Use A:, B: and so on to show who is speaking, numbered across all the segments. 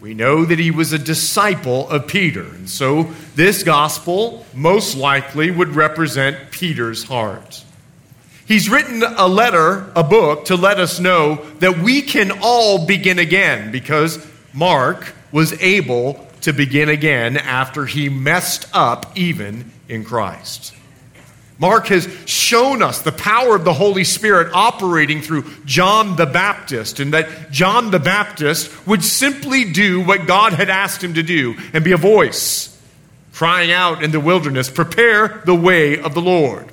A: We know that he was a disciple of Peter, and so this Gospel most likely would represent Peter's heart. He's written a letter, a book, to let us know that we can all begin again because Mark was able to begin again after he messed up even in Christ. Mark has shown us the power of the Holy Spirit operating through John the Baptist, and that John the Baptist would simply do what God had asked him to do and be a voice crying out in the wilderness, Prepare the way of the Lord.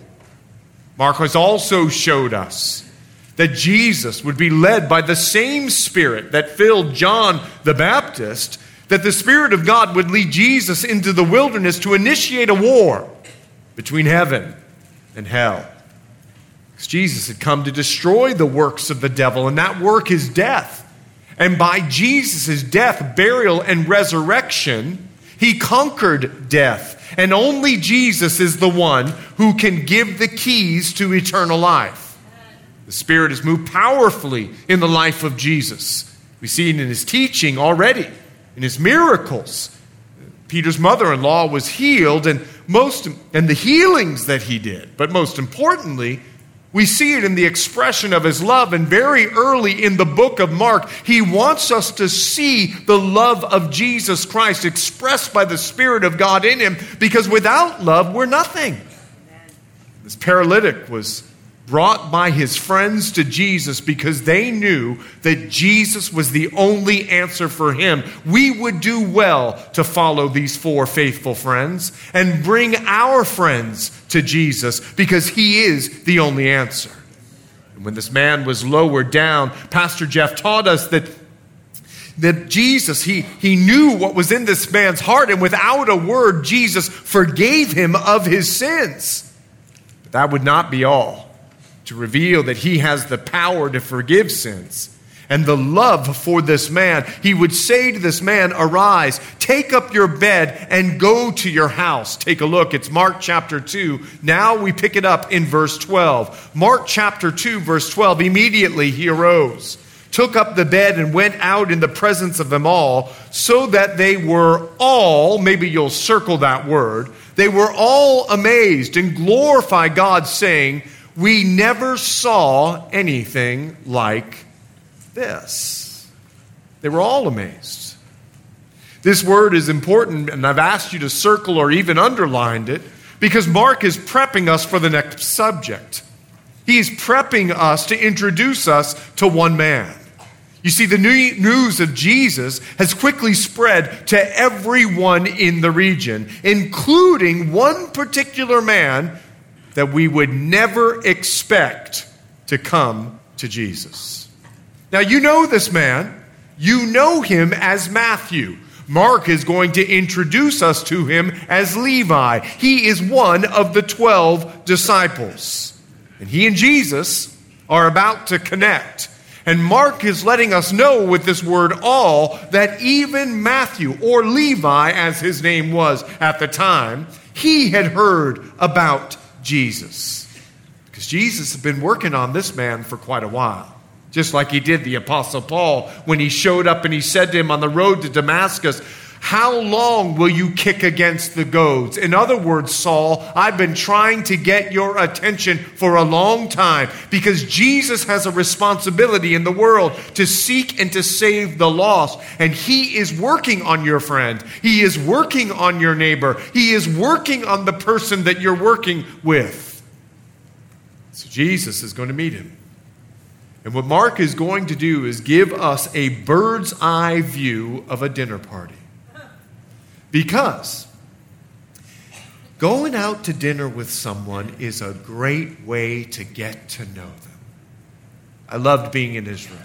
A: Mark has also showed us that Jesus would be led by the same Spirit that filled John the Baptist, that the Spirit of God would lead Jesus into the wilderness to initiate a war between heaven and hell. Because Jesus had come to destroy the works of the devil, and that work is death. And by Jesus' death, burial, and resurrection, he conquered death. And only Jesus is the one who can give the keys to eternal life. The Spirit has moved powerfully in the life of Jesus. We see it in his teaching already, in his miracles. Peter's mother in law was healed, and, most, and the healings that he did. But most importantly, we see it in the expression of his love. And very early in the book of Mark, he wants us to see the love of Jesus Christ expressed by the Spirit of God in him, because without love, we're nothing. This paralytic was brought by his friends to Jesus because they knew that Jesus was the only answer for him. We would do well to follow these four faithful friends and bring our friends to Jesus because he is the only answer. And when this man was lowered down, Pastor Jeff taught us that that Jesus, he, he knew what was in this man's heart, and without a word, Jesus forgave him of his sins. But that would not be all to reveal that he has the power to forgive sins and the love for this man, he would say to this man, Arise, take up your bed, and go to your house. Take a look. It's Mark chapter 2. Now we pick it up in verse 12. Mark chapter 2, verse 12. Immediately he arose, took up the bed, and went out in the presence of them all, so that they were all, maybe you'll circle that word, they were all amazed and glorify God, saying, we never saw anything like this. They were all amazed. This word is important, and I've asked you to circle or even underlined it because Mark is prepping us for the next subject. He's prepping us to introduce us to one man. You see, the news of Jesus has quickly spread to everyone in the region, including one particular man that we would never expect to come to Jesus. Now, you know this man. You know him as Matthew. Mark is going to introduce us to him as Levi. He is one of the 12 disciples. And he and Jesus are about to connect. And Mark is letting us know with this word all that even Matthew, or Levi as his name was at the time, he had heard about Jesus. Because Jesus had been working on this man for quite a while. Just like he did the Apostle Paul when he showed up and he said to him on the road to Damascus, how long will you kick against the goads? In other words, Saul, I've been trying to get your attention for a long time because Jesus has a responsibility in the world to seek and to save the lost. And he is working on your friend, he is working on your neighbor, he is working on the person that you're working with. So Jesus is going to meet him. And what Mark is going to do is give us a bird's eye view of a dinner party. Because going out to dinner with someone is a great way to get to know them. I loved being in Israel.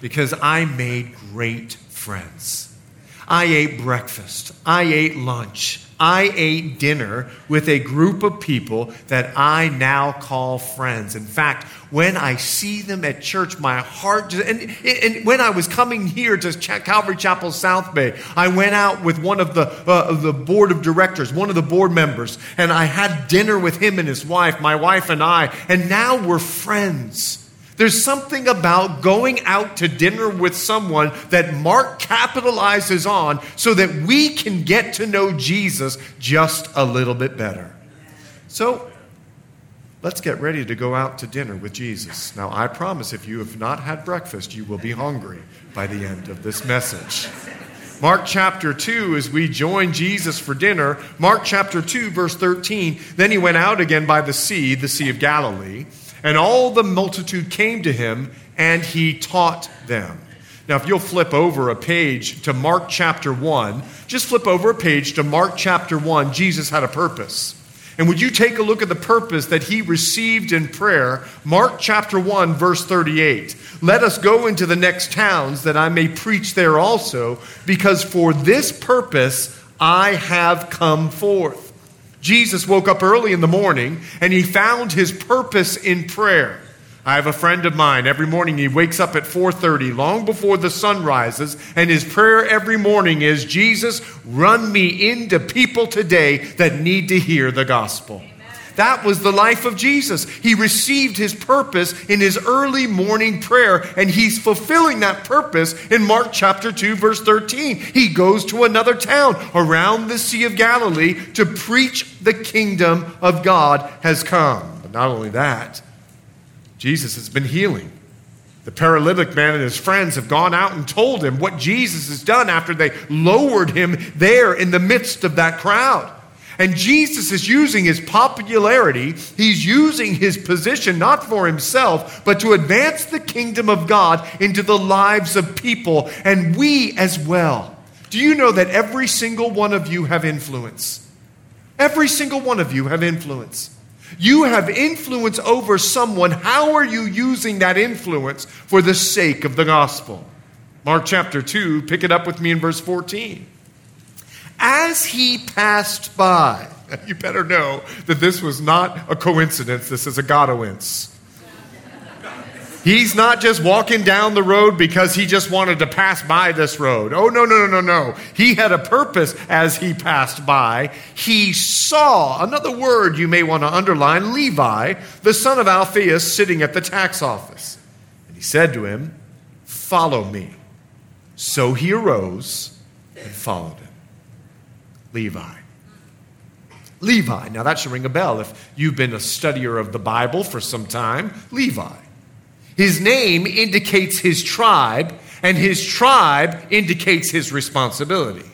A: because I made great friends. I ate breakfast. I ate lunch. I ate dinner with a group of people that I now call friends. In fact, when I see them at church, my heart just, and, and when I was coming here to Calvary Chapel South Bay, I went out with one of the, uh, of the board of directors, one of the board members, and I had dinner with him and his wife, my wife and I, and now we're friends. There's something about going out to dinner with someone that Mark capitalizes on so that we can get to know Jesus just a little bit better. So, let's get ready to go out to dinner with Jesus. Now, I promise if you have not had breakfast, you will be hungry by the end of this message. Mark chapter 2, as we join Jesus for dinner, Mark chapter 2, verse 13, then he went out again by the sea, the Sea of Galilee. And all the multitude came to him, and he taught them. Now, if you'll flip over a page to Mark chapter 1, just flip over a page to Mark chapter 1, Jesus had a purpose. And would you take a look at the purpose that he received in prayer? Mark chapter 1, verse 38. Let us go into the next towns that I may preach there also, because for this purpose I have come forth. Jesus woke up early in the morning and he found his purpose in prayer. I have a friend of mine. Every morning he wakes up at 4:30, long before the sun rises, and his prayer every morning is, "Jesus, run me into people today that need to hear the gospel." That was the life of Jesus. He received his purpose in his early morning prayer, and he's fulfilling that purpose in Mark chapter 2, verse 13. He goes to another town around the Sea of Galilee to preach the kingdom of God has come. But not only that, Jesus has been healing. The paralytic man and his friends have gone out and told him what Jesus has done after they lowered him there in the midst of that crowd. And Jesus is using his popularity, he's using his position not for himself, but to advance the kingdom of God into the lives of people, and we as well. Do you know that every single one of you have influence? Every single one of you have influence. You have influence over someone. How are you using that influence for the sake of the gospel? Mark chapter 2, pick it up with me in verse 14 as he passed by. You better know that this was not a coincidence, this is a Godowince. He's not just walking down the road because he just wanted to pass by this road. Oh, no, no, no, no, no. He had a purpose as he passed by. He saw, another word you may want to underline, Levi, the son of Alphaeus, sitting at the tax office. And he said to him, Follow me. So he arose and followed him. Levi. Levi. Now that should ring a bell if you've been a studier of the Bible for some time. Levi. His name indicates his tribe, and his tribe indicates his responsibility.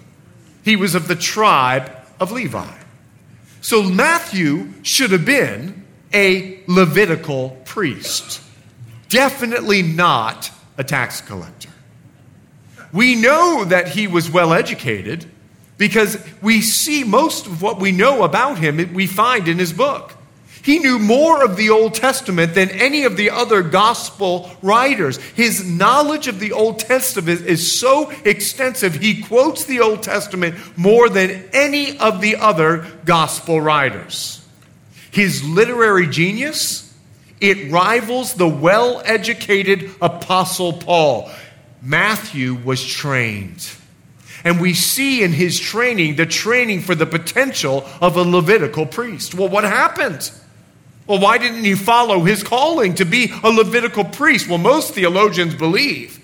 A: He was of the tribe of Levi. So Matthew should have been a Levitical priest, definitely not a tax collector. We know that he was well educated because we see most of what we know about him, we find in his book. He knew more of the Old Testament than any of the other gospel writers. His knowledge of the Old Testament is so extensive, he quotes the Old Testament more than any of the other gospel writers. His literary genius, it rivals the well educated Apostle Paul. Matthew was trained. And we see in his training the training for the potential of a Levitical priest. Well, what happened? Well, why didn't he follow his calling to be a Levitical priest? Well, most theologians believe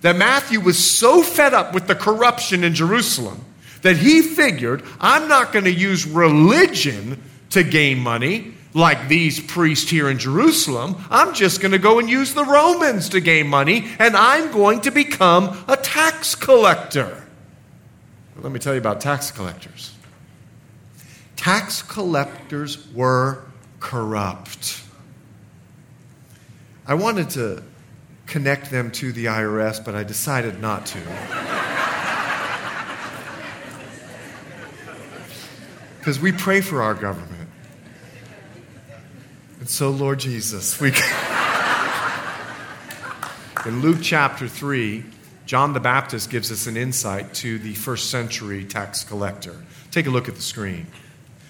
A: that Matthew was so fed up with the corruption in Jerusalem that he figured, I'm not going to use religion to gain money like these priests here in Jerusalem. I'm just going to go and use the Romans to gain money, and I'm going to become a tax collector. Let me tell you about tax collectors. Tax collectors were corrupt. I wanted to connect them to the IRS, but I decided not to. Because we pray for our government. And so, Lord Jesus, we. In Luke chapter 3, John the Baptist gives us an insight to the first century tax collector. Take a look at the screen.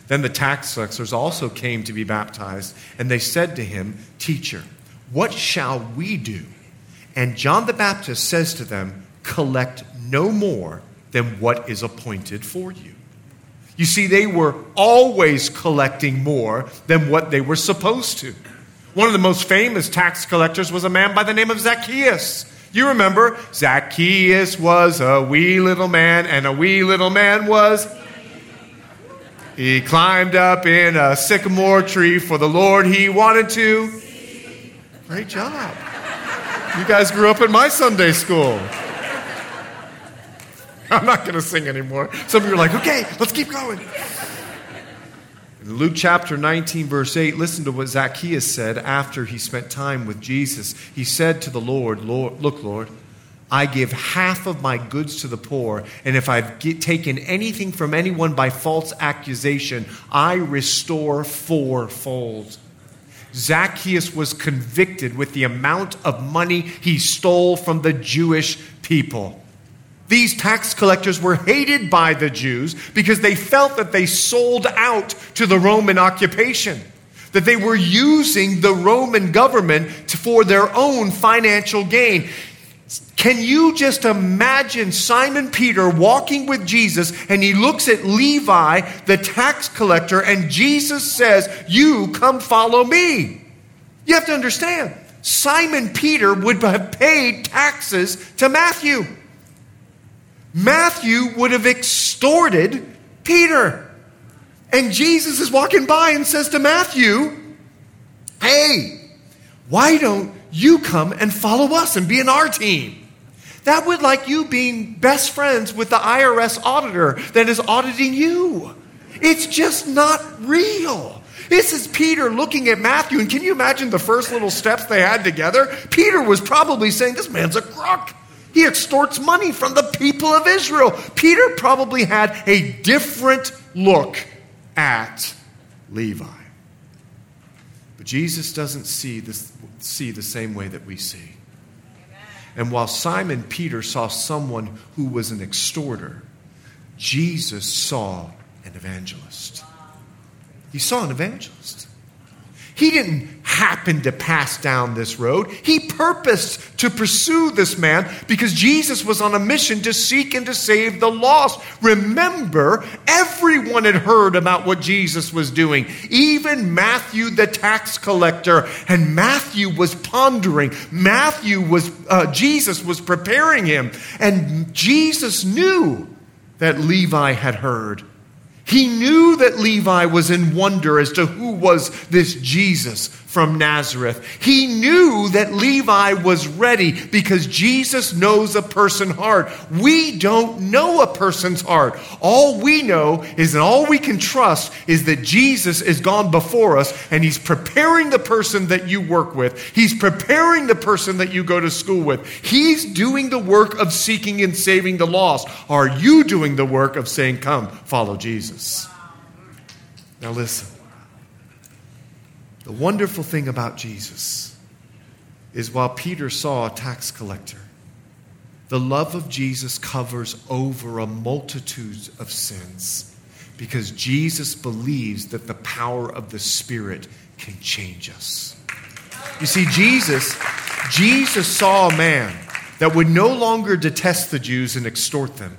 A: Then the tax collectors also came to be baptized, and they said to him, Teacher, what shall we do? And John the Baptist says to them, Collect no more than what is appointed for you. You see, they were always collecting more than what they were supposed to. One of the most famous tax collectors was a man by the name of Zacchaeus. You remember, Zacchaeus was a wee little man, and a wee little man was. He climbed up in a sycamore tree for the Lord he wanted to. Great job. You guys grew up in my Sunday school. I'm not going to sing anymore. Some of you are like, okay, let's keep going. Luke chapter 19, verse 8, listen to what Zacchaeus said after he spent time with Jesus. He said to the Lord, Lord Look, Lord, I give half of my goods to the poor, and if I've get, taken anything from anyone by false accusation, I restore fourfold. Zacchaeus was convicted with the amount of money he stole from the Jewish people. These tax collectors were hated by the Jews because they felt that they sold out to the Roman occupation, that they were using the Roman government for their own financial gain. Can you just imagine Simon Peter walking with Jesus and he looks at Levi, the tax collector, and Jesus says, You come follow me? You have to understand, Simon Peter would have paid taxes to Matthew. Matthew would have extorted Peter. And Jesus is walking by and says to Matthew, Hey, why don't you come and follow us and be in our team? That would like you being best friends with the IRS auditor that is auditing you. It's just not real. This is Peter looking at Matthew, and can you imagine the first little steps they had together? Peter was probably saying, This man's a crook. He extorts money from the people of Israel. Peter probably had a different look at Levi. But Jesus doesn't see, this, see the same way that we see. And while Simon Peter saw someone who was an extorter, Jesus saw an evangelist. He saw an evangelist. He didn't happen to pass down this road. He purposed to pursue this man because Jesus was on a mission to seek and to save the lost. Remember, everyone had heard about what Jesus was doing, even Matthew the tax collector. And Matthew was pondering. Matthew was, uh, Jesus was preparing him. And Jesus knew that Levi had heard. He knew that Levi was in wonder as to who was this Jesus from Nazareth. He knew that Levi was ready because Jesus knows a person's heart. We don't know a person's heart. All we know is that all we can trust is that Jesus is gone before us and he's preparing the person that you work with. He's preparing the person that you go to school with. He's doing the work of seeking and saving the lost. Are you doing the work of saying, Come, follow? Jesus. Now, listen. The wonderful thing about Jesus is while Peter saw a tax collector, the love of Jesus covers over a multitude of sins because Jesus believes that the power of the Spirit can change us. You see, Jesus, Jesus saw a man that would no longer detest the Jews and extort them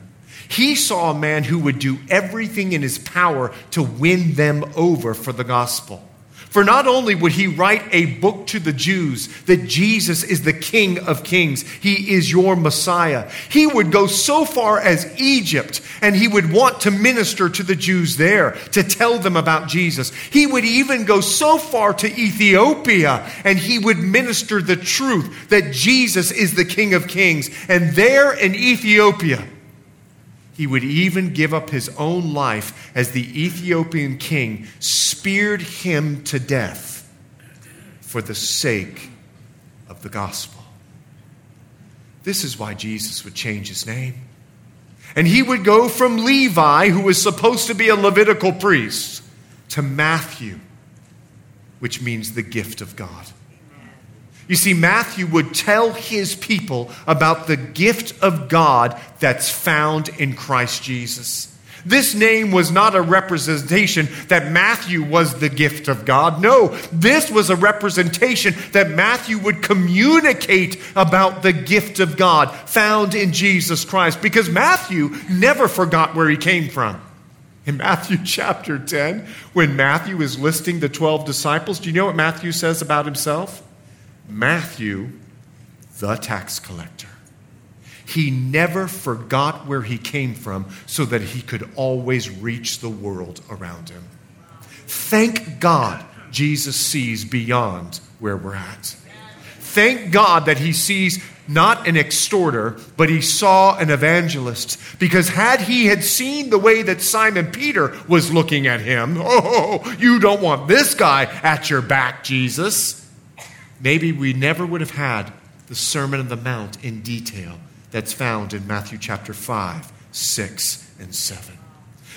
A: he saw a man who would do everything in his power to win them over for the gospel. For not only would he write a book to the Jews that Jesus is the King of Kings, he is your Messiah, he would go so far as Egypt and he would want to minister to the Jews there to tell them about Jesus. He would even go so far to Ethiopia and he would minister the truth that Jesus is the King of Kings. And there in Ethiopia, he would even give up his own life as the Ethiopian king speared him to death for the sake of the gospel. This is why Jesus would change his name. And he would go from Levi, who was supposed to be a Levitical priest, to Matthew, which means the gift of God. You see, Matthew would tell his people about the gift of God that's found in Christ Jesus. This name was not a representation that Matthew was the gift of God. No, this was a representation that Matthew would communicate about the gift of God found in Jesus Christ because Matthew never forgot where he came from. In Matthew chapter 10, when Matthew is listing the 12 disciples, do you know what Matthew says about himself? Matthew, the tax collector. He never forgot where he came from so that he could always reach the world around him. Thank God Jesus sees beyond where we're at. Thank God that he sees not an extorter, but he saw an evangelist. Because had he had seen the way that Simon Peter was looking at him, oh, you don't want this guy at your back, Jesus. Maybe we never would have had the Sermon on the Mount in detail that's found in Matthew chapter 5, 6, and 7.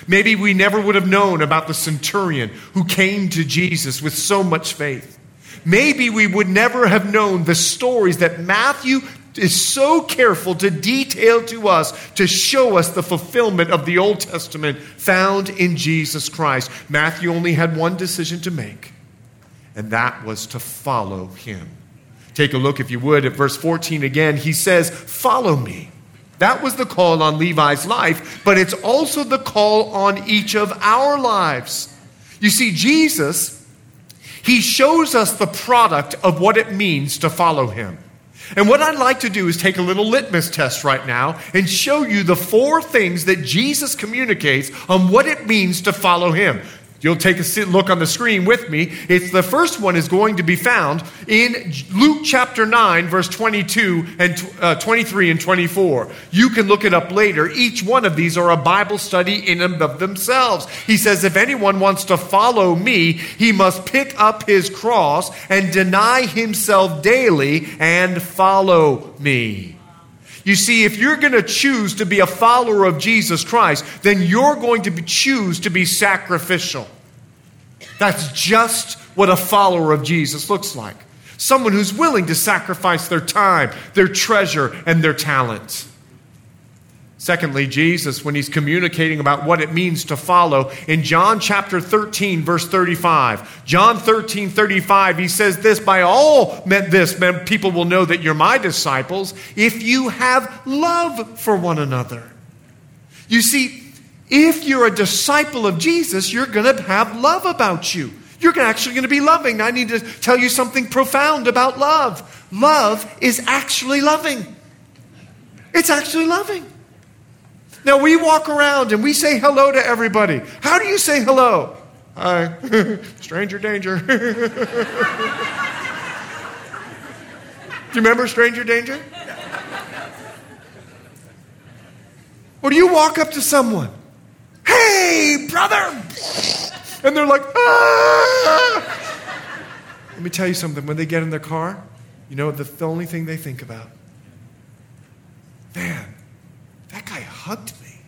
A: Maybe we never would have known about the centurion who came to Jesus with so much faith. Maybe we would never have known the stories that Matthew is so careful to detail to us to show us the fulfillment of the Old Testament found in Jesus Christ. Matthew only had one decision to make, and that was to follow him. Take a look, if you would, at verse 14 again. He says, Follow me. That was the call on Levi's life, but it's also the call on each of our lives. You see, Jesus, he shows us the product of what it means to follow him. And what I'd like to do is take a little litmus test right now and show you the four things that Jesus communicates on what it means to follow him. You'll take a look on the screen with me. It's the first one is going to be found in Luke chapter 9, verse 22 and uh, 23 and 24. You can look it up later. Each one of these are a Bible study in and of themselves. He says, If anyone wants to follow me, he must pick up his cross and deny himself daily and follow me. You see, if you're going to choose to be a follower of Jesus Christ, then you're going to choose to be sacrificial. That's just what a follower of Jesus looks like someone who's willing to sacrifice their time, their treasure, and their talent. Secondly, Jesus, when he's communicating about what it means to follow, in John chapter 13, verse 35, John 13, 35, he says this By all meant this, people will know that you're my disciples if you have love for one another. You see, if you're a disciple of Jesus, you're going to have love about you. You're actually going to be loving. I need to tell you something profound about love. Love is actually loving. It's actually loving. Now, we walk around and we say hello to everybody. How do you say hello? Hi, stranger danger. do you remember stranger danger? Or do you walk up to someone hey, brother. And they're like, ah. Let me tell you something. When they get in their car, you know the, the only thing they think about? Man, that guy hugged me.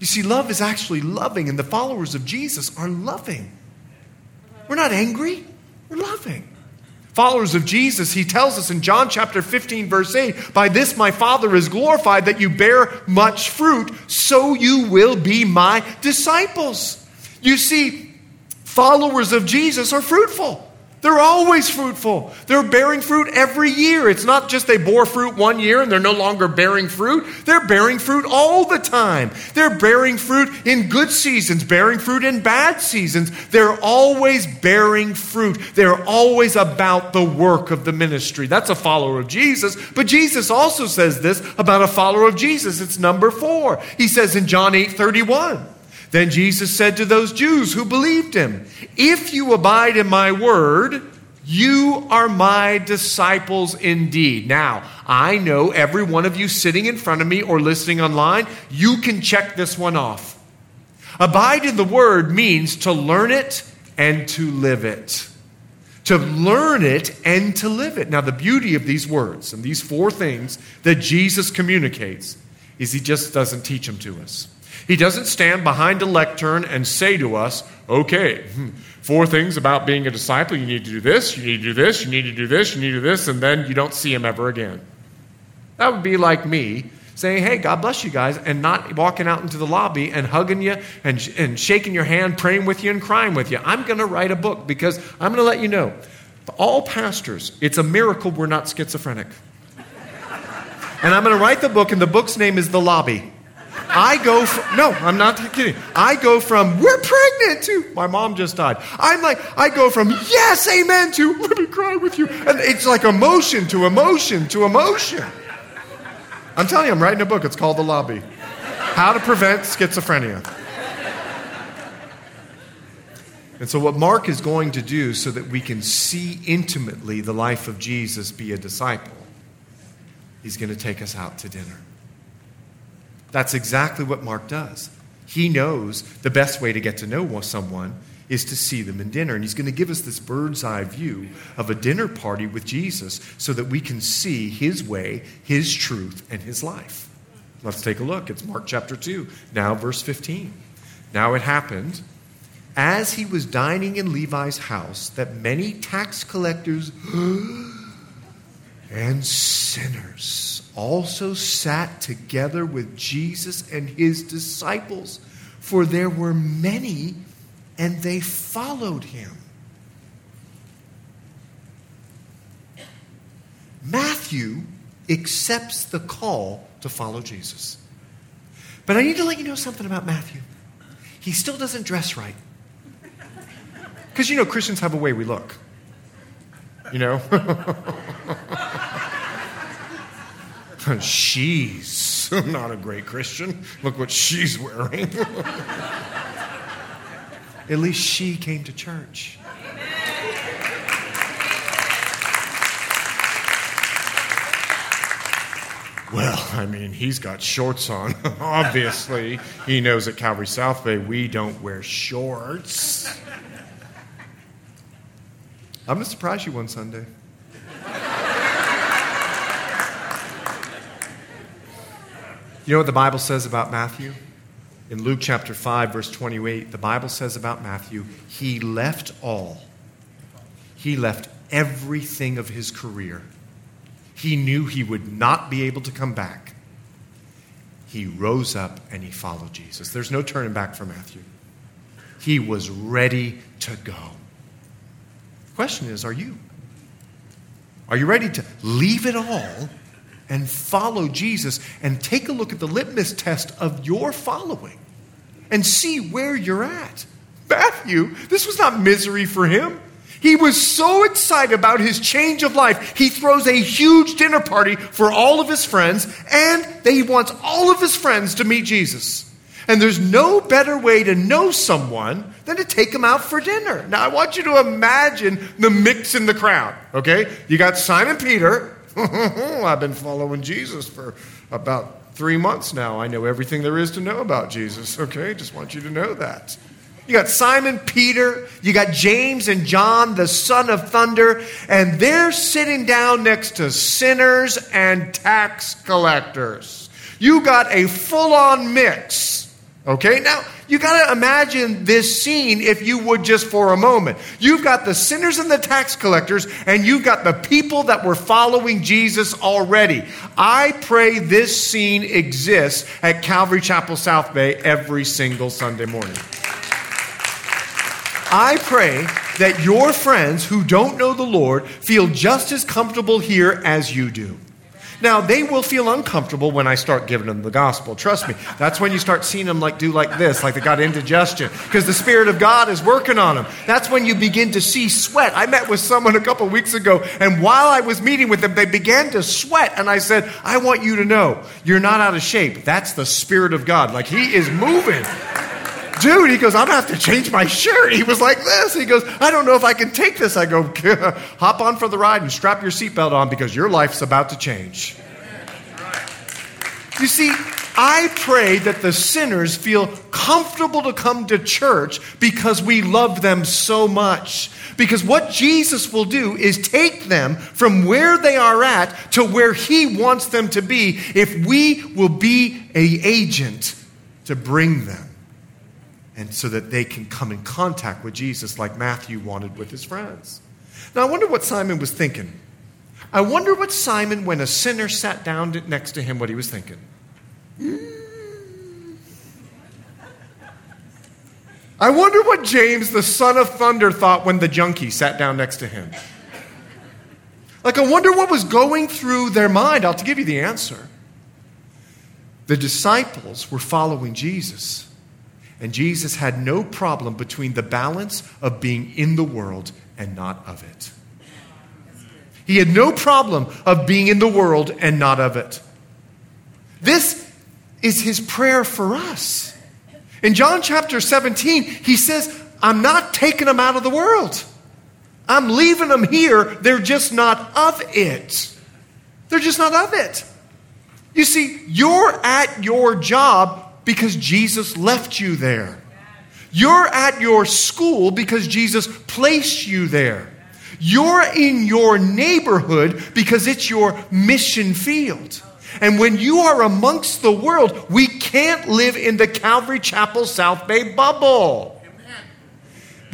A: You see, love is actually loving, and the followers of Jesus are loving. We're not angry, we're loving followers of Jesus, he tells us in John chapter 15, verse 8, By this my Father is glorified that you bear much fruit, so you will be my disciples. You see, followers of Jesus are fruitful. They're always fruitful. They're bearing fruit every year. It's not just they bore fruit one year and they're no longer bearing fruit. They're bearing fruit all the time. They're bearing fruit in good seasons, bearing fruit in bad seasons. They're always bearing fruit. They're always about the work of the ministry. That's a follower of Jesus. But Jesus also says this about a follower of Jesus. It's number four. He says in John 8 31. Then Jesus said to those Jews who believed him, If you abide in my word, you are my disciples indeed. Now, I know every one of you sitting in front of me or listening online, you can check this one off. Abide in the word means to learn it and to live it. To learn it and to live it. Now, the beauty of these words and these four things that Jesus communicates is he just doesn't teach them to us. He doesn't stand behind a lectern and say to us, okay, hmm, four things about being a disciple. You need to do this, you need to do this, you need to do this, you need to do this, and then you don't see him ever again. That would be like me saying, hey, God bless you guys, and not walking out into the lobby and hugging you and, and shaking your hand, praying with you, and crying with you. I'm going to write a book because I'm going to let you know all pastors, it's a miracle we're not schizophrenic. And I'm going to write the book, and the book's name is The Lobby. I go from, no, I'm not kidding. I go from, we're pregnant to, my mom just died. I'm like, I go from, yes, amen to, let me cry with you. And it's like emotion to emotion to emotion. I'm telling you, I'm writing a book. It's called The Lobby How to Prevent Schizophrenia. And so, what Mark is going to do so that we can see intimately the life of Jesus be a disciple, he's going to take us out to dinner. That's exactly what Mark does. He knows the best way to get to know someone is to see them in dinner. And he's going to give us this bird's eye view of a dinner party with Jesus so that we can see his way, his truth, and his life. Let's take a look. It's Mark chapter 2, now verse 15. Now it happened as he was dining in Levi's house that many tax collectors and sinners also sat together with Jesus and his disciples, for there were many and they followed him. Matthew accepts the call to follow Jesus. But I need to let you know something about Matthew. He still doesn't dress right. Because you know, Christians have a way we look. You know? she's not a great Christian. Look what she's wearing. At least she came to church. Well, I mean, he's got shorts on. Obviously, he knows at Calvary South Bay we don't wear shorts. I'm going to surprise you one Sunday. You know what the Bible says about Matthew? In Luke chapter 5, verse 28, the Bible says about Matthew, he left all. He left everything of his career. He knew he would not be able to come back. He rose up and he followed Jesus. There's no turning back for Matthew. He was ready to go. The question is are you? Are you ready to leave it all and follow Jesus and take a look at the litmus test of your following and see where you're at. Matthew, this was not misery for him. He was so excited about his change of life. He throws a huge dinner party for all of his friends, and he wants all of his friends to meet Jesus. And there's no better way to know someone than to take them out for dinner. Now, I want you to imagine the mix in the crowd, okay? You got Simon Peter, I've been following Jesus for about three months now. I know everything there is to know about Jesus, okay? Just want you to know that. You got Simon Peter, you got James and John, the son of thunder, and they're sitting down next to sinners and tax collectors. You got a full on mix Okay, now you got to imagine this scene if you would just for a moment. You've got the sinners and the tax collectors, and you've got the people that were following Jesus already. I pray this scene exists at Calvary Chapel South Bay every single Sunday morning. I pray that your friends who don't know the Lord feel just as comfortable here as you do. Now, they will feel uncomfortable when I start giving them the gospel. Trust me. That's when you start seeing them like do like this, like they got indigestion, because the Spirit of God is working on them. That's when you begin to see sweat. I met with someone a couple weeks ago, and while I was meeting with them, they began to sweat. And I said, I want you to know you're not out of shape. That's the Spirit of God. Like He is moving dude, he goes, I'm gonna have to change my shirt. He was like this. He goes, I don't know if I can take this. I go, hop on for the ride and strap your seatbelt on because your life's about to change. You see, I pray that the sinners feel comfortable to come to church because we love them so much. Because what Jesus will do is take them from where they are at to where he wants them to be if we will be a agent to bring them and so that they can come in contact with Jesus like Matthew wanted with his friends. Now, I wonder what Simon was thinking. I wonder what Simon, when a sinner sat down next to him, what he was thinking. I wonder what James, the son of thunder, thought when the junkie sat down next to him. Like, I wonder what was going through their mind. I'll give you the answer. The disciples were following Jesus, and Jesus had no problem between the balance of being in the world and not of it. He had no problem of being in the world and not of it. This is his prayer for us. In John chapter 17, he says, I'm not taking them out of the world. I'm leaving them here. They're just not of it. They're just not of it. You see, you're at your job because Jesus left you there. You're at your school because Jesus placed you there. You're in your neighborhood because it's your mission field. And when you are amongst the world, we can't live in the Calvary Chapel South Bay bubble.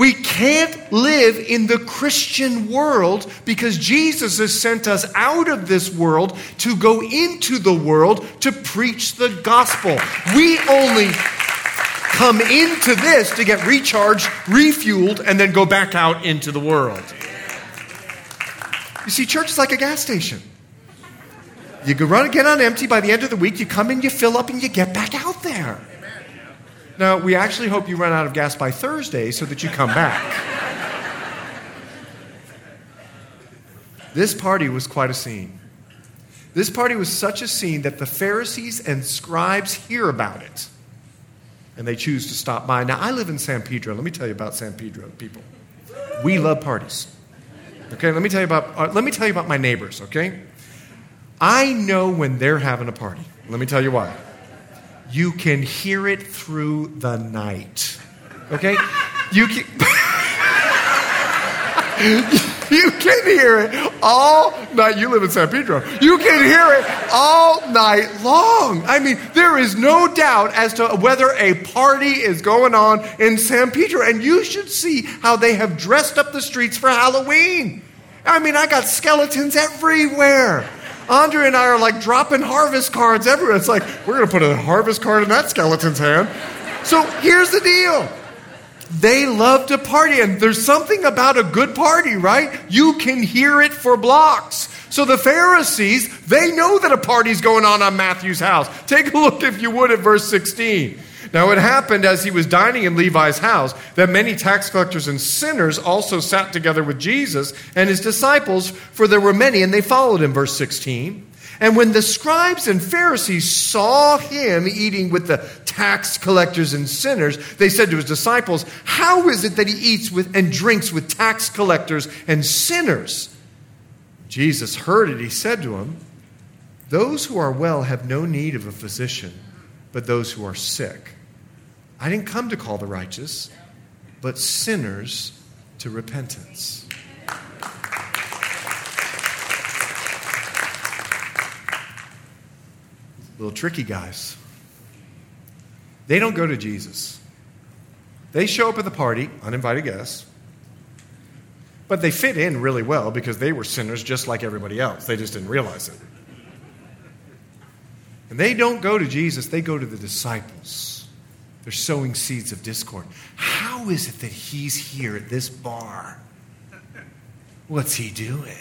A: We can't live in the Christian world because Jesus has sent us out of this world to go into the world to preach the gospel. We only come into this to get recharged, refueled, and then go back out into the world. You see, church is like a gas station. You run get on empty. By the end of the week, you come in, you fill up, and you get back out there. Now, we actually hope you run out of gas by Thursday so that you come back. this party was quite a scene. This party was such a scene that the Pharisees and scribes hear about it and they choose to stop by. Now, I live in San Pedro. Let me tell you about San Pedro people. We love parties. Okay, let me tell you about uh, let me tell you about my neighbors, okay? I know when they're having a party. Let me tell you why. You can hear it through the night. Okay? You can You can hear it all night. You live in San Pedro. You can hear it all night long. I mean, there is no doubt as to whether a party is going on in San Pedro. And you should see how they have dressed up the streets for Halloween. I mean, I got skeletons everywhere. Andre and I are like dropping harvest cards everywhere. It's like, we're going to put a harvest card in that skeleton's hand. So here's the deal they love to party, and there's something about a good party, right? You can hear it for blocks. So the Pharisees, they know that a party's going on on Matthew's house. Take a look, if you would, at verse 16. Now, it happened as he was dining in Levi's house that many tax collectors and sinners also sat together with Jesus and his disciples, for there were many, and they followed him. Verse 16. And when the scribes and Pharisees saw him eating with the tax collectors and sinners, they said to his disciples, How is it that he eats with and drinks with tax collectors and sinners? Jesus heard it. He said to him, Those who are well have no need of a physician, but those who are sick. I didn't come to call the righteous, but sinners to repentance. little tricky guys. They don't go to Jesus. They show up at the party, uninvited guests, but they fit in really well because they were sinners just like everybody else. They just didn't realize it. And they don't go to Jesus, they go to the disciples. They're sowing seeds of discord. How is it that he's here at this bar? What's he doing?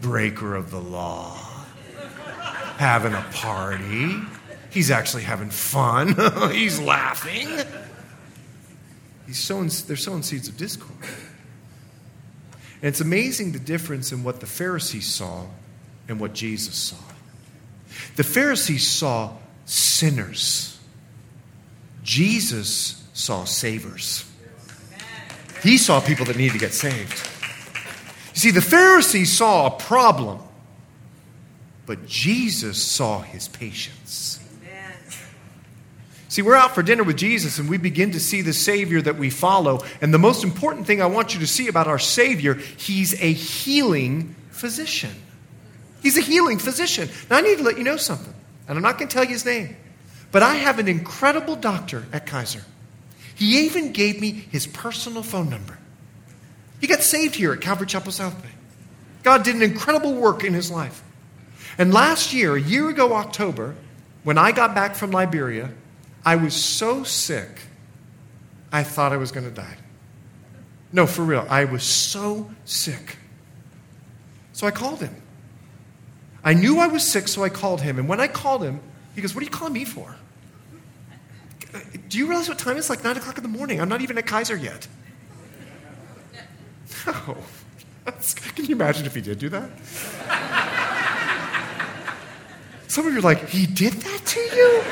A: Breaker of the law having a party. He's actually having fun. He's laughing. He's sowing, they're sowing seeds of discord. And it's amazing the difference in what the Pharisees saw and what Jesus saw. The Pharisees saw sinners, Jesus saw savers. He saw people that needed to get saved. You see, the Pharisees saw a problem but Jesus saw his patients. See, we're out for dinner with Jesus and we begin to see the Savior that we follow. And the most important thing I want you to see about our Savior, he's a healing physician. He's a healing physician. Now, I need to let you know something, and I'm not going to tell you his name. But I have an incredible doctor at Kaiser. He even gave me his personal phone number. He got saved here at Calvary Chapel South Bay. God did an incredible work in his life. And last year, a year ago, October, when I got back from Liberia, I was so sick, I thought I was going to die. No, for real. I was so sick. So I called him. I knew I was sick, so I called him. And when I called him, he goes, What are you calling me for? Do you realize what time it's like 9 o'clock in the morning? I'm not even at Kaiser yet. No. Can you imagine if he did do that? Some of you are like, He did that to you?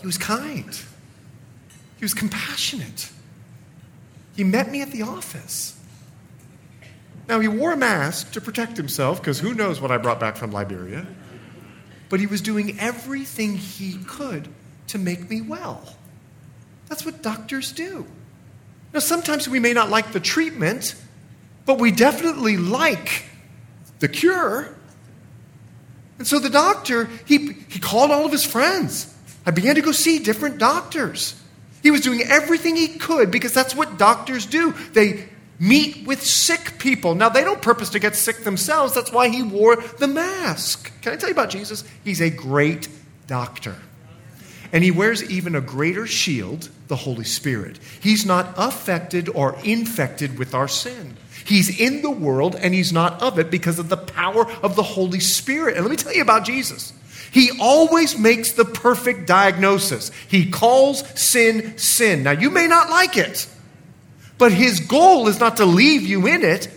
A: He was kind. He was compassionate. He met me at the office. Now, he wore a mask to protect himself because who knows what I brought back from Liberia. But he was doing everything he could to make me well. That's what doctors do. Now, sometimes we may not like the treatment, but we definitely like the cure. And so the doctor, he, he called all of his friends. I began to go see different doctors. He was doing everything he could because that's what doctors do. They meet with sick people. Now, they don't purpose to get sick themselves. That's why he wore the mask. Can I tell you about Jesus? He's a great doctor. And he wears even a greater shield, the Holy Spirit. He's not affected or infected with our sin. He's in the world and he's not of it because of the power of the Holy Spirit. And let me tell you about Jesus. He always makes the perfect diagnosis. He calls sin sin. Now, you may not like it. But his goal is not to leave you in it.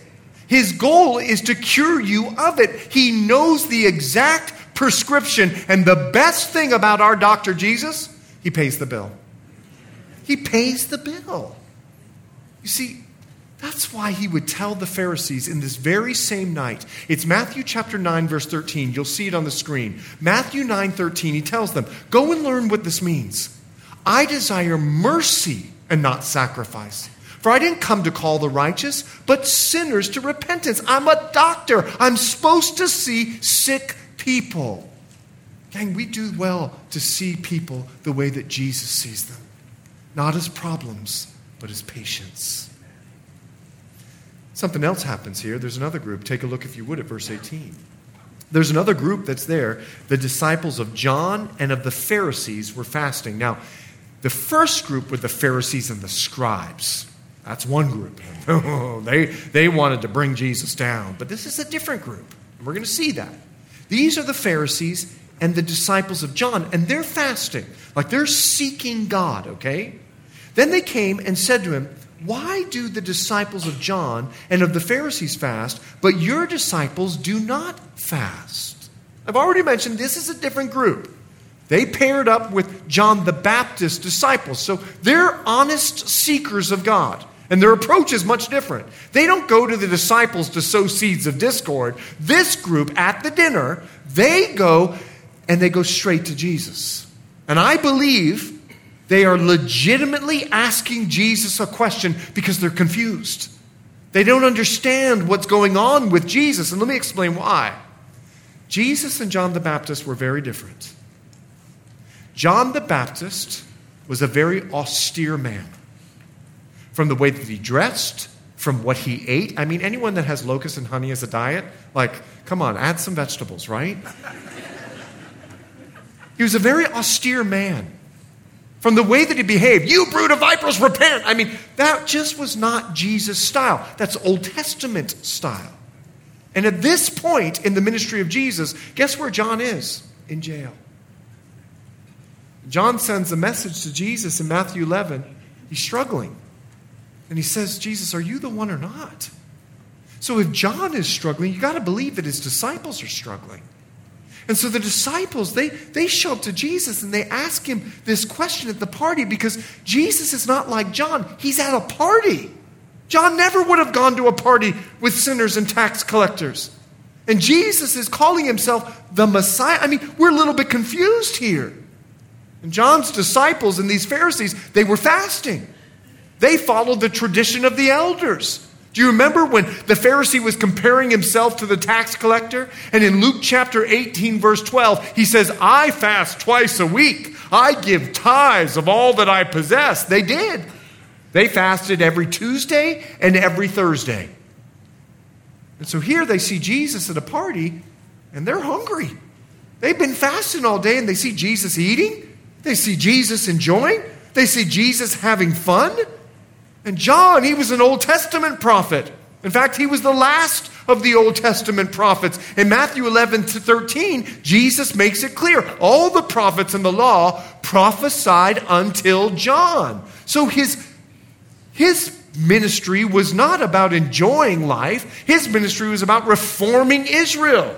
A: His goal is to cure you of it. He knows the exact prescription. And the best thing about our doctor Jesus, he pays the bill. He pays the bill. You see, that's why he would tell the Pharisees in this very same night. It's Matthew chapter 9 verse 13. You'll see it on the screen. Matthew 9:13 he tells them, "Go and learn what this means. I desire mercy and not sacrifice." For I didn't come to call the righteous, but sinners to repentance. I'm a doctor. I'm supposed to see sick people. Gang, we do well to see people the way that Jesus sees them, not as problems, but as patients. Something else happens here. There's another group. Take a look, if you would, at verse 18. There's another group that's there. The disciples of John and of the Pharisees were fasting. Now, the first group were the Pharisees and the scribes. That's one group. they, they wanted to bring Jesus down. But this is a different group. We're going to see that. These are the Pharisees and the disciples of John, and they're fasting. Like they're seeking God, okay? Then they came and said to him, Why do the disciples of John and of the Pharisees fast, but your disciples do not fast? I've already mentioned this is a different group. They paired up with John the Baptist's disciples. So they're honest seekers of God. And their approach is much different. They don't go to the disciples to sow seeds of discord. This group at the dinner, they go and they go straight to Jesus. And I believe they are legitimately asking Jesus a question because they're confused. They don't understand what's going on with Jesus. And let me explain why. Jesus and John the Baptist were very different. John the Baptist was a very austere man from the way that he dressed, from what he ate. I mean, anyone that has locusts and honey as a diet, like, come on, add some vegetables, right? he was a very austere man. From the way that he behaved, you brood of vipers, repent. I mean, that just was not Jesus' style. That's Old Testament style. And at this point in the ministry of Jesus, guess where John is? In jail. John sends a message to Jesus in Matthew 11. He's struggling. And he says, Jesus, are you the one or not? So if John is struggling, you got to believe that his disciples are struggling. And so the disciples, they, they show up to Jesus and they ask him this question at the party because Jesus is not like John. He's at a party. John never would have gone to a party with sinners and tax collectors. And Jesus is calling himself the Messiah. I mean, we're a little bit confused here. And John's disciples and these Pharisees, they were fasting. They followed the tradition of the elders. Do you remember when the Pharisee was comparing himself to the tax collector? And in Luke chapter 18, verse 12, he says, I fast twice a week. I give tithes of all that I possess. They did. They fasted every Tuesday and every Thursday. And so here they see Jesus at a party and they're hungry. They've been fasting all day and they see Jesus eating. They see Jesus enjoying. They see Jesus having fun. And John, he was an Old Testament prophet. In fact, he was the last of the Old Testament prophets. In Matthew 11 to 13, Jesus makes it clear all the prophets in the law prophesied until John. So his, his ministry was not about enjoying life, his ministry was about reforming Israel.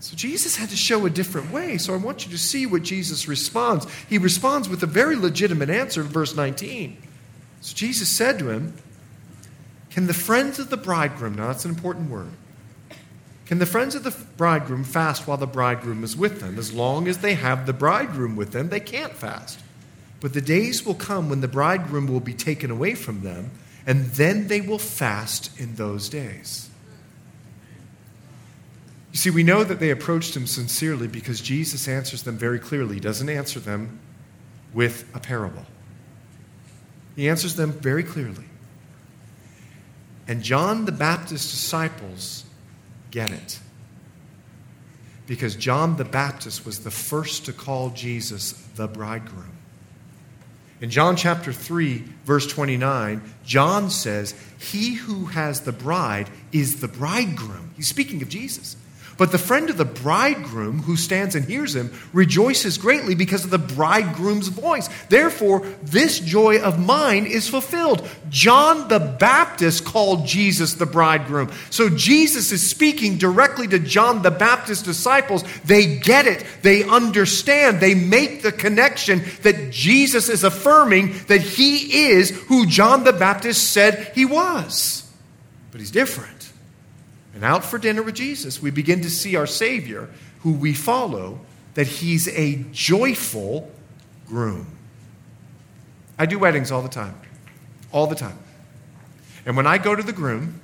A: So Jesus had to show a different way. So I want you to see what Jesus responds. He responds with a very legitimate answer in verse 19. So Jesus said to him, Can the friends of the bridegroom, now that's an important word, can the friends of the bridegroom fast while the bridegroom is with them? As long as they have the bridegroom with them, they can't fast. But the days will come when the bridegroom will be taken away from them, and then they will fast in those days. You see, we know that they approached him sincerely because Jesus answers them very clearly. He doesn't answer them with a parable. He answers them very clearly. And John the Baptist's disciples get it. Because John the Baptist was the first to call Jesus the bridegroom. In John chapter 3, verse 29, John says, He who has the bride is the bridegroom. He's speaking of Jesus. But the friend of the bridegroom who stands and hears him rejoices greatly because of the bridegroom's voice. Therefore, this joy of mine is fulfilled. John the Baptist called Jesus the bridegroom. So Jesus is speaking directly to John the Baptist's disciples. They get it, they understand, they make the connection that Jesus is affirming that he is who John the Baptist said he was. But he's different. And out for dinner with Jesus, we begin to see our Savior, who we follow, that he's a joyful groom. I do weddings all the time. All the time. And when I go to the groom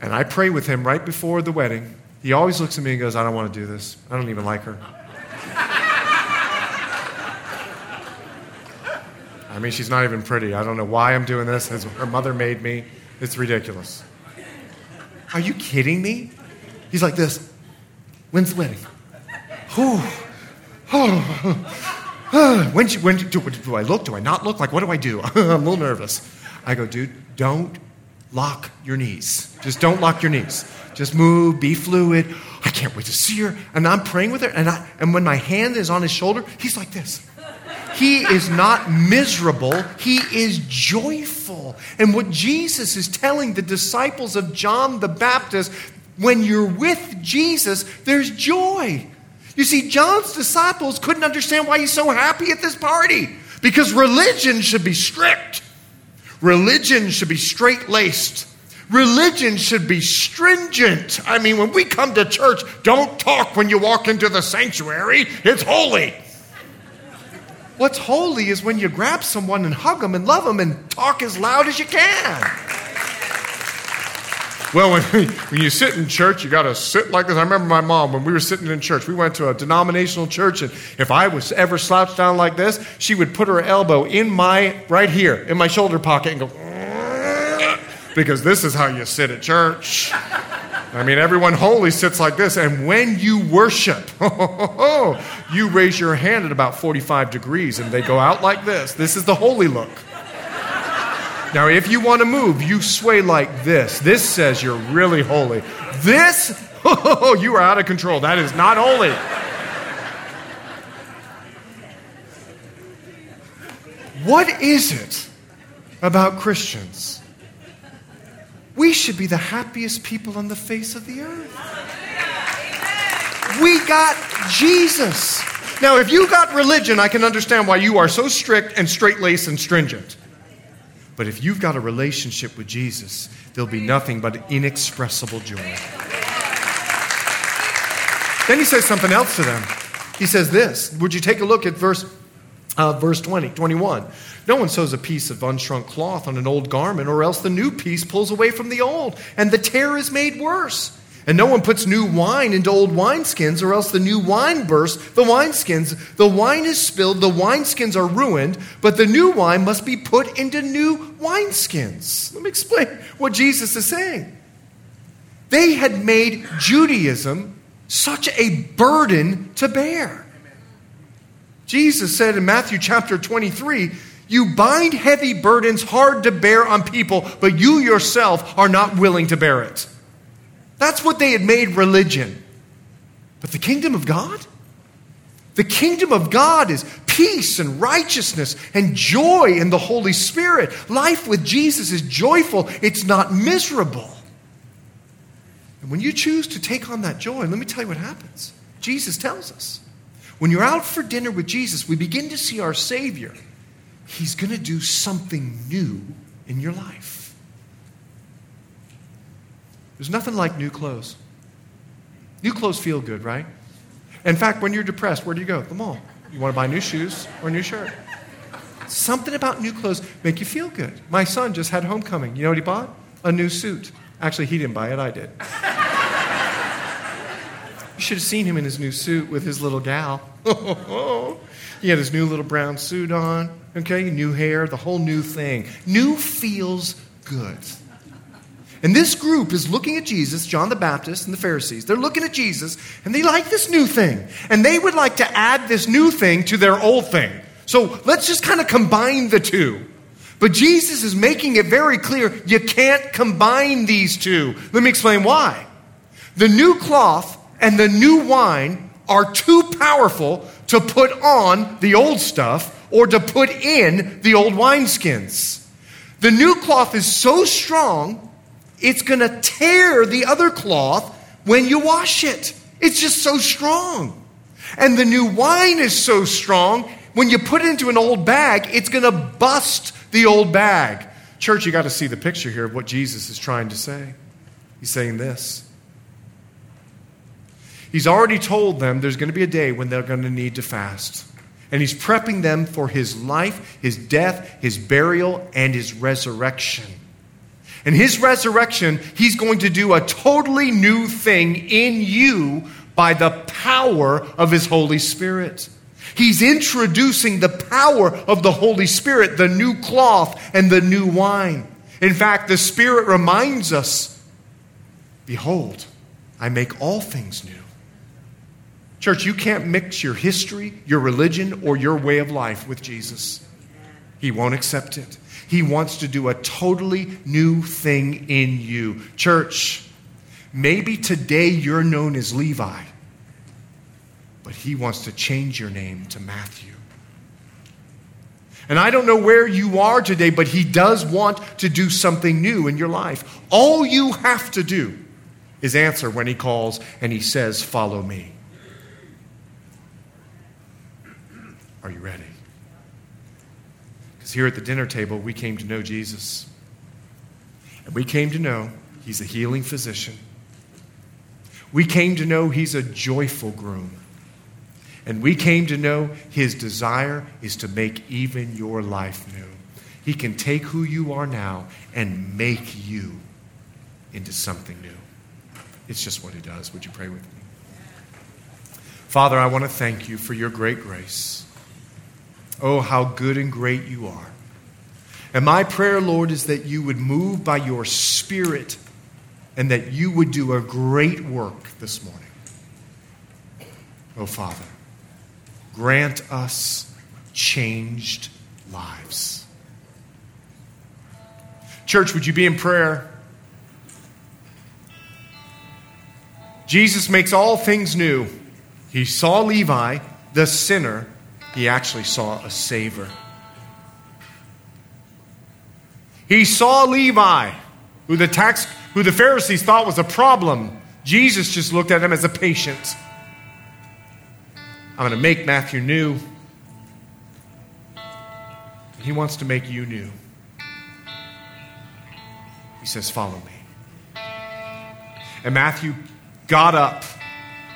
A: and I pray with him right before the wedding, he always looks at me and goes, I don't want to do this. I don't even like her. I mean, she's not even pretty. I don't know why I'm doing this. Her mother made me. It's ridiculous. Are you kidding me? He's like this. When's the wedding? Whew. Oh. when, when do, do I look? Do I not look? Like, what do I do? I'm a little nervous. I go, dude, don't lock your knees. Just don't lock your knees. Just move, be fluid. I can't wait to see her. And I'm praying with her, and, I, and when my hand is on his shoulder, he's like this. He is not miserable, he is joyful. And what Jesus is telling the disciples of John the Baptist when you're with Jesus, there's joy. You see, John's disciples couldn't understand why he's so happy at this party because religion should be strict, religion should be straight laced. Religion should be stringent. I mean, when we come to church, don't talk when you walk into the sanctuary. It's holy. What's holy is when you grab someone and hug them and love them and talk as loud as you can. Well, when, when you sit in church, you got to sit like this. I remember my mom, when we were sitting in church, we went to a denominational church, and if I was ever slouched down like this, she would put her elbow in my, right here, in my shoulder pocket and go, because this is how you sit at church. I mean, everyone holy sits like this, and when you worship, you raise your hand at about 45 degrees and they go out like this. This is the holy look. Now, if you want to move, you sway like this. This says you're really holy. This, you are out of control. That is not holy. What is it about Christians we should be the happiest people on the face of the earth. We got Jesus. Now, if you got religion, I can understand why you are so strict and straight laced and stringent. But if you've got a relationship with Jesus, there'll be nothing but inexpressible joy. Then he says something else to them. He says this. Would you take a look at verse Uh, verse 20, 21. No one sews a piece of unshrunk cloth on an old garment, or else the new piece pulls away from the old, and the tear is made worse. And no one puts new wine into old wineskins, or else the new wine bursts the wineskins. The wine is spilled, the wineskins are ruined, but the new wine must be put into new wineskins. Let me explain what Jesus is saying. They had made Judaism such a burden to bear. Jesus said in Matthew chapter 23, You bind heavy burdens hard to bear on people, but you yourself are not willing to bear it. That's what they had made religion. But the kingdom of God? The kingdom of God is peace and righteousness and joy in the Holy Spirit. Life with Jesus is joyful, it's not miserable. And when you choose to take on that joy, let me tell you what happens. Jesus tells us. When you're out for dinner with Jesus, we begin to see our Savior. He's going to do something new in your life. There's nothing like new clothes. New clothes feel good, right? In fact, when you're depressed, where do you go? The mall. You want to buy new shoes or a new shirt. Something about new clothes make you feel good. My son just had homecoming. You know what he bought? A new suit. Actually, he didn't buy it, I did. You should have seen him in his new suit with his little gal. he had his new little brown suit on, okay, new hair, the whole new thing. New feels good. And this group is looking at Jesus, John the Baptist and the Pharisees. They're looking at Jesus and they like this new thing. And they would like to add this new thing to their old thing. So let's just kind of combine the two. But Jesus is making it very clear you can't combine these two. Let me explain why. The new cloth and the new wine are too powerful to put on the old stuff or to put in the old wineskins. The new cloth is so strong it's going to tear the other cloth when you wash it. It's just so strong. And the new wine is so strong, when you put it into an old bag, it's going to bust the old bag. Church, you got to see the picture here of what Jesus is trying to say. He's saying this. He's already told them there's going to be a day when they're going to need to fast. And he's prepping them for his life, his death, his burial, and his resurrection. And his resurrection, he's going to do a totally new thing in you by the power of his Holy Spirit. He's introducing the power of the Holy Spirit, the new cloth and the new wine. In fact, the Spirit reminds us Behold, I make all things new. Church, you can't mix your history, your religion, or your way of life with Jesus. He won't accept it. He wants to do a totally new thing in you. Church, maybe today you're known as Levi, but He wants to change your name to Matthew. And I don't know where you are today, but He does want to do something new in your life. All you have to do is answer when He calls and He says, Follow me. Are you ready? Because here at the dinner table, we came to know Jesus. And we came to know he's a healing physician. We came to know he's a joyful groom. And we came to know his desire is to make even your life new. He can take who you are now and make you into something new. It's just what he does. Would you pray with me? Father, I want to thank you for your great grace. Oh, how good and great you are. And my prayer, Lord, is that you would move by your Spirit and that you would do a great work this morning. Oh, Father, grant us changed lives. Church, would you be in prayer? Jesus makes all things new. He saw Levi, the sinner, he actually saw a savior. He saw Levi, who the tax who the Pharisees thought was a problem. Jesus just looked at him as a patient. I'm going to make Matthew new. He wants to make you new. He says, Follow me. And Matthew got up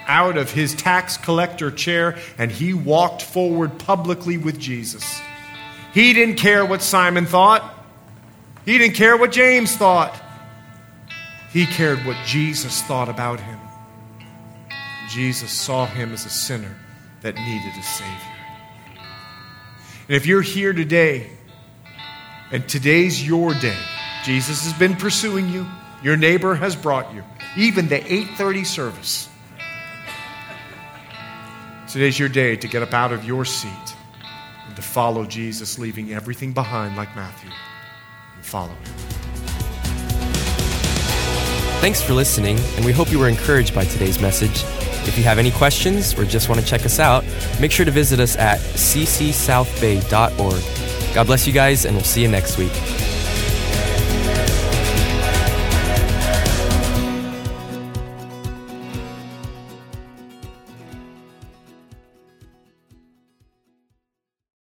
A: out of his tax collector chair and he walked forward publicly with Jesus. He didn't care what Simon thought, he didn't care what James thought. He cared what Jesus thought about him. Jesus saw him as a sinner that needed a Savior. And if you're here today, and today's your day, Jesus has been pursuing you, your neighbor has brought you, even the 8:30 service. Today's your day to get up out of your seat and to follow Jesus, leaving everything behind like Matthew, and follow him.
B: Thanks for listening, and we hope you were encouraged by today's message. If you have any questions or just want to check us out, make sure to visit us at ccsouthbay.org. God bless you guys, and we'll see you next week.